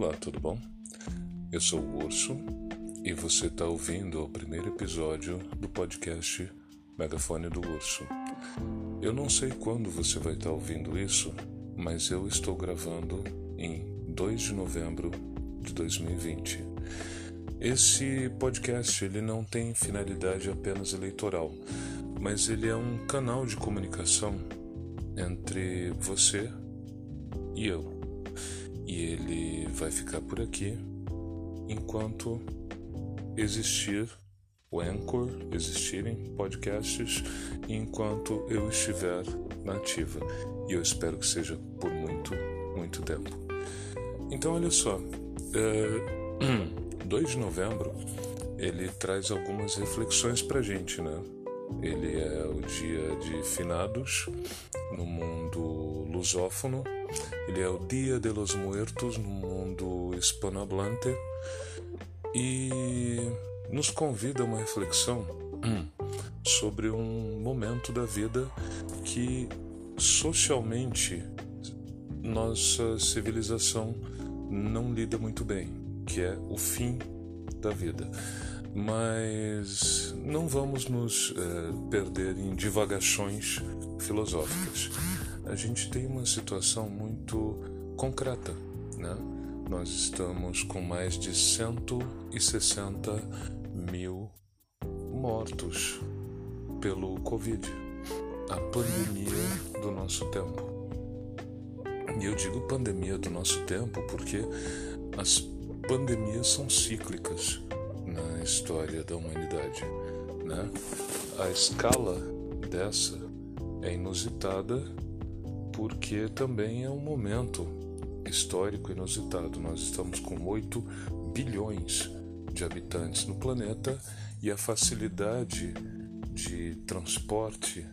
Olá, tudo bom? Eu sou o Urso e você está ouvindo o primeiro episódio do podcast Megafone do Urso. Eu não sei quando você vai estar tá ouvindo isso, mas eu estou gravando em 2 de novembro de 2020. Esse podcast ele não tem finalidade apenas eleitoral, mas ele é um canal de comunicação entre você e eu e ele vai ficar por aqui enquanto existir o Anchor, existirem podcasts, enquanto eu estiver na ativa. E eu espero que seja por muito, muito tempo. Então, olha só, é, 2 de novembro ele traz algumas reflexões pra gente, né? Ele é o dia de finados no mundo lusófono ele é o Dia de los Muertos no mundo hispanohablante e nos convida a uma reflexão sobre um momento da vida que socialmente nossa civilização não lida muito bem, que é o fim da vida. Mas não vamos nos eh, perder em divagações filosóficas a gente tem uma situação muito concreta, né? Nós estamos com mais de 160 mil mortos pelo Covid, a pandemia do nosso tempo. E eu digo pandemia do nosso tempo porque as pandemias são cíclicas história da humanidade, né? A escala dessa é inusitada porque também é um momento histórico inusitado. Nós estamos com 8 bilhões de habitantes no planeta e a facilidade de transporte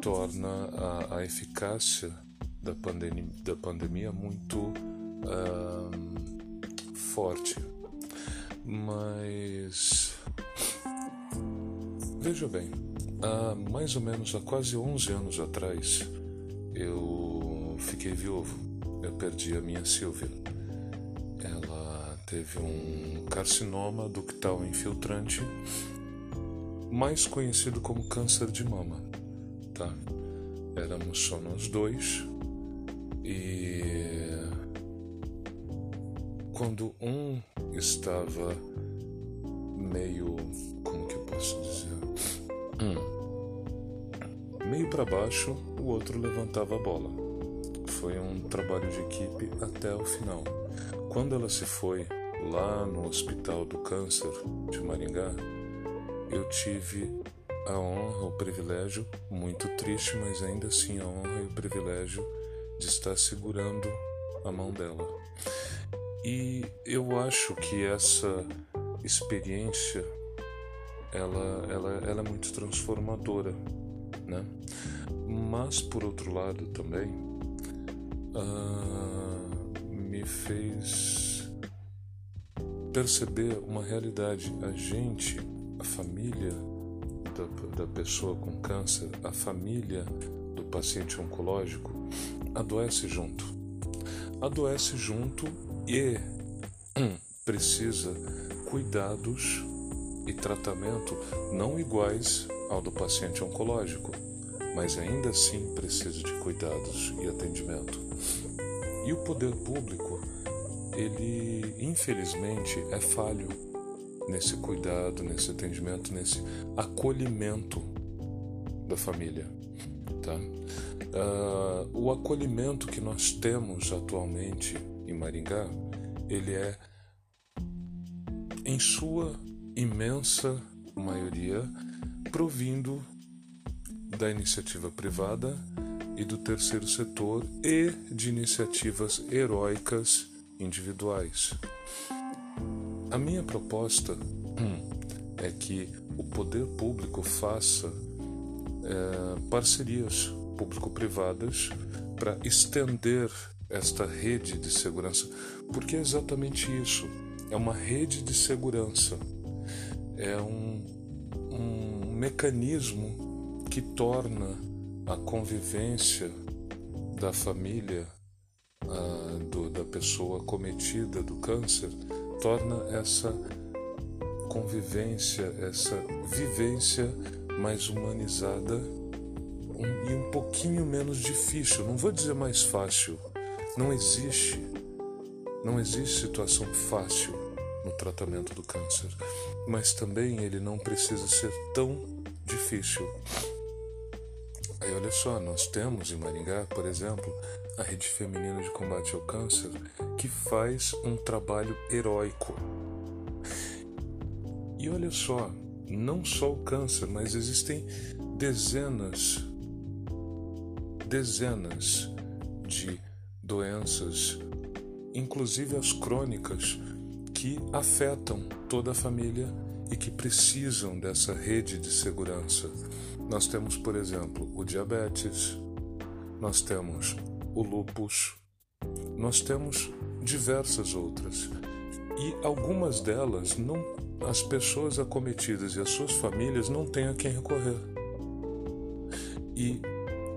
torna a, a eficácia da, pandemia, da pandemia muito uh, forte. Mas veja bem, há mais ou menos há quase 11 anos atrás, eu fiquei viúvo. Eu perdi a minha Silvia. Ela teve um carcinoma ductal infiltrante, mais conhecido como câncer de mama, tá? Éramos só nós dois e quando um estava meio, como que eu posso dizer? Hum meio para baixo, o outro levantava a bola. Foi um trabalho de equipe até o final. Quando ela se foi lá no Hospital do Câncer de Maringá, eu tive a honra, o privilégio, muito triste, mas ainda assim a honra e o privilégio de estar segurando a mão dela. E eu acho que essa experiência ela, ela, ela é muito transformadora né? Mas por outro lado também uh, me fez perceber uma realidade. A gente, a família da, da pessoa com câncer, a família do paciente oncológico adoece junto. Adoece junto e precisa cuidados e tratamento não iguais ao do paciente oncológico, mas ainda assim precisa de cuidados e atendimento. E o poder público, ele infelizmente é falho nesse cuidado, nesse atendimento, nesse acolhimento da família. Tá? Uh, o acolhimento que nós temos atualmente em Maringá, ele é, em sua imensa maioria, provindo da iniciativa privada e do terceiro setor e de iniciativas heróicas individuais. A minha proposta hum, é que o poder público faça é, parcerias público-privadas para estender esta rede de segurança, porque é exatamente isso: é uma rede de segurança, é um, um mecanismo que torna a convivência da família, do, da pessoa cometida do câncer torna essa convivência, essa vivência mais humanizada um, e um pouquinho menos difícil. Não vou dizer mais fácil. Não existe. Não existe situação fácil no tratamento do câncer, mas também ele não precisa ser tão difícil. Aí olha só, nós temos em Maringá, por exemplo, a Rede Feminina de Combate ao Câncer, que faz um trabalho heróico. E olha só, não só o câncer, mas existem dezenas, dezenas de doenças, inclusive as crônicas, que afetam toda a família e que precisam dessa rede de segurança. Nós temos, por exemplo, o diabetes, nós temos o lupus, nós temos diversas outras. E algumas delas não as pessoas acometidas e as suas famílias não têm a quem recorrer. E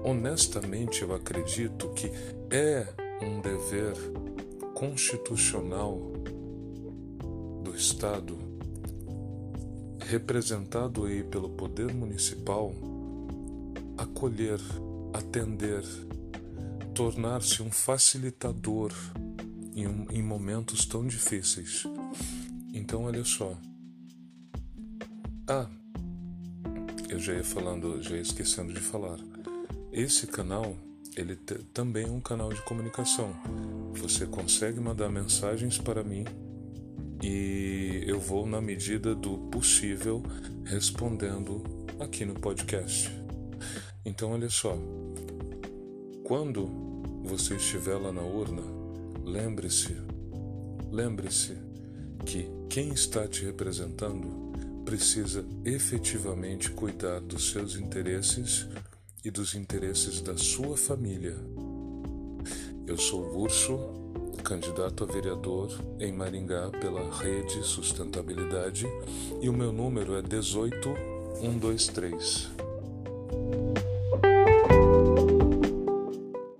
honestamente eu acredito que é um dever constitucional Estado representado aí pelo poder municipal, acolher, atender, tornar-se um facilitador em, em, momentos tão difíceis. Então, olha só. Ah, eu já ia falando, já ia esquecendo de falar. Esse canal, ele também é um canal de comunicação. Você consegue mandar mensagens para mim e eu vou, na medida do possível, respondendo aqui no podcast. Então, olha só, quando você estiver lá na urna, lembre-se, lembre-se que quem está te representando precisa efetivamente cuidar dos seus interesses e dos interesses da sua família. Eu sou Urso candidato a vereador em Maringá pela Rede Sustentabilidade e o meu número é 18123.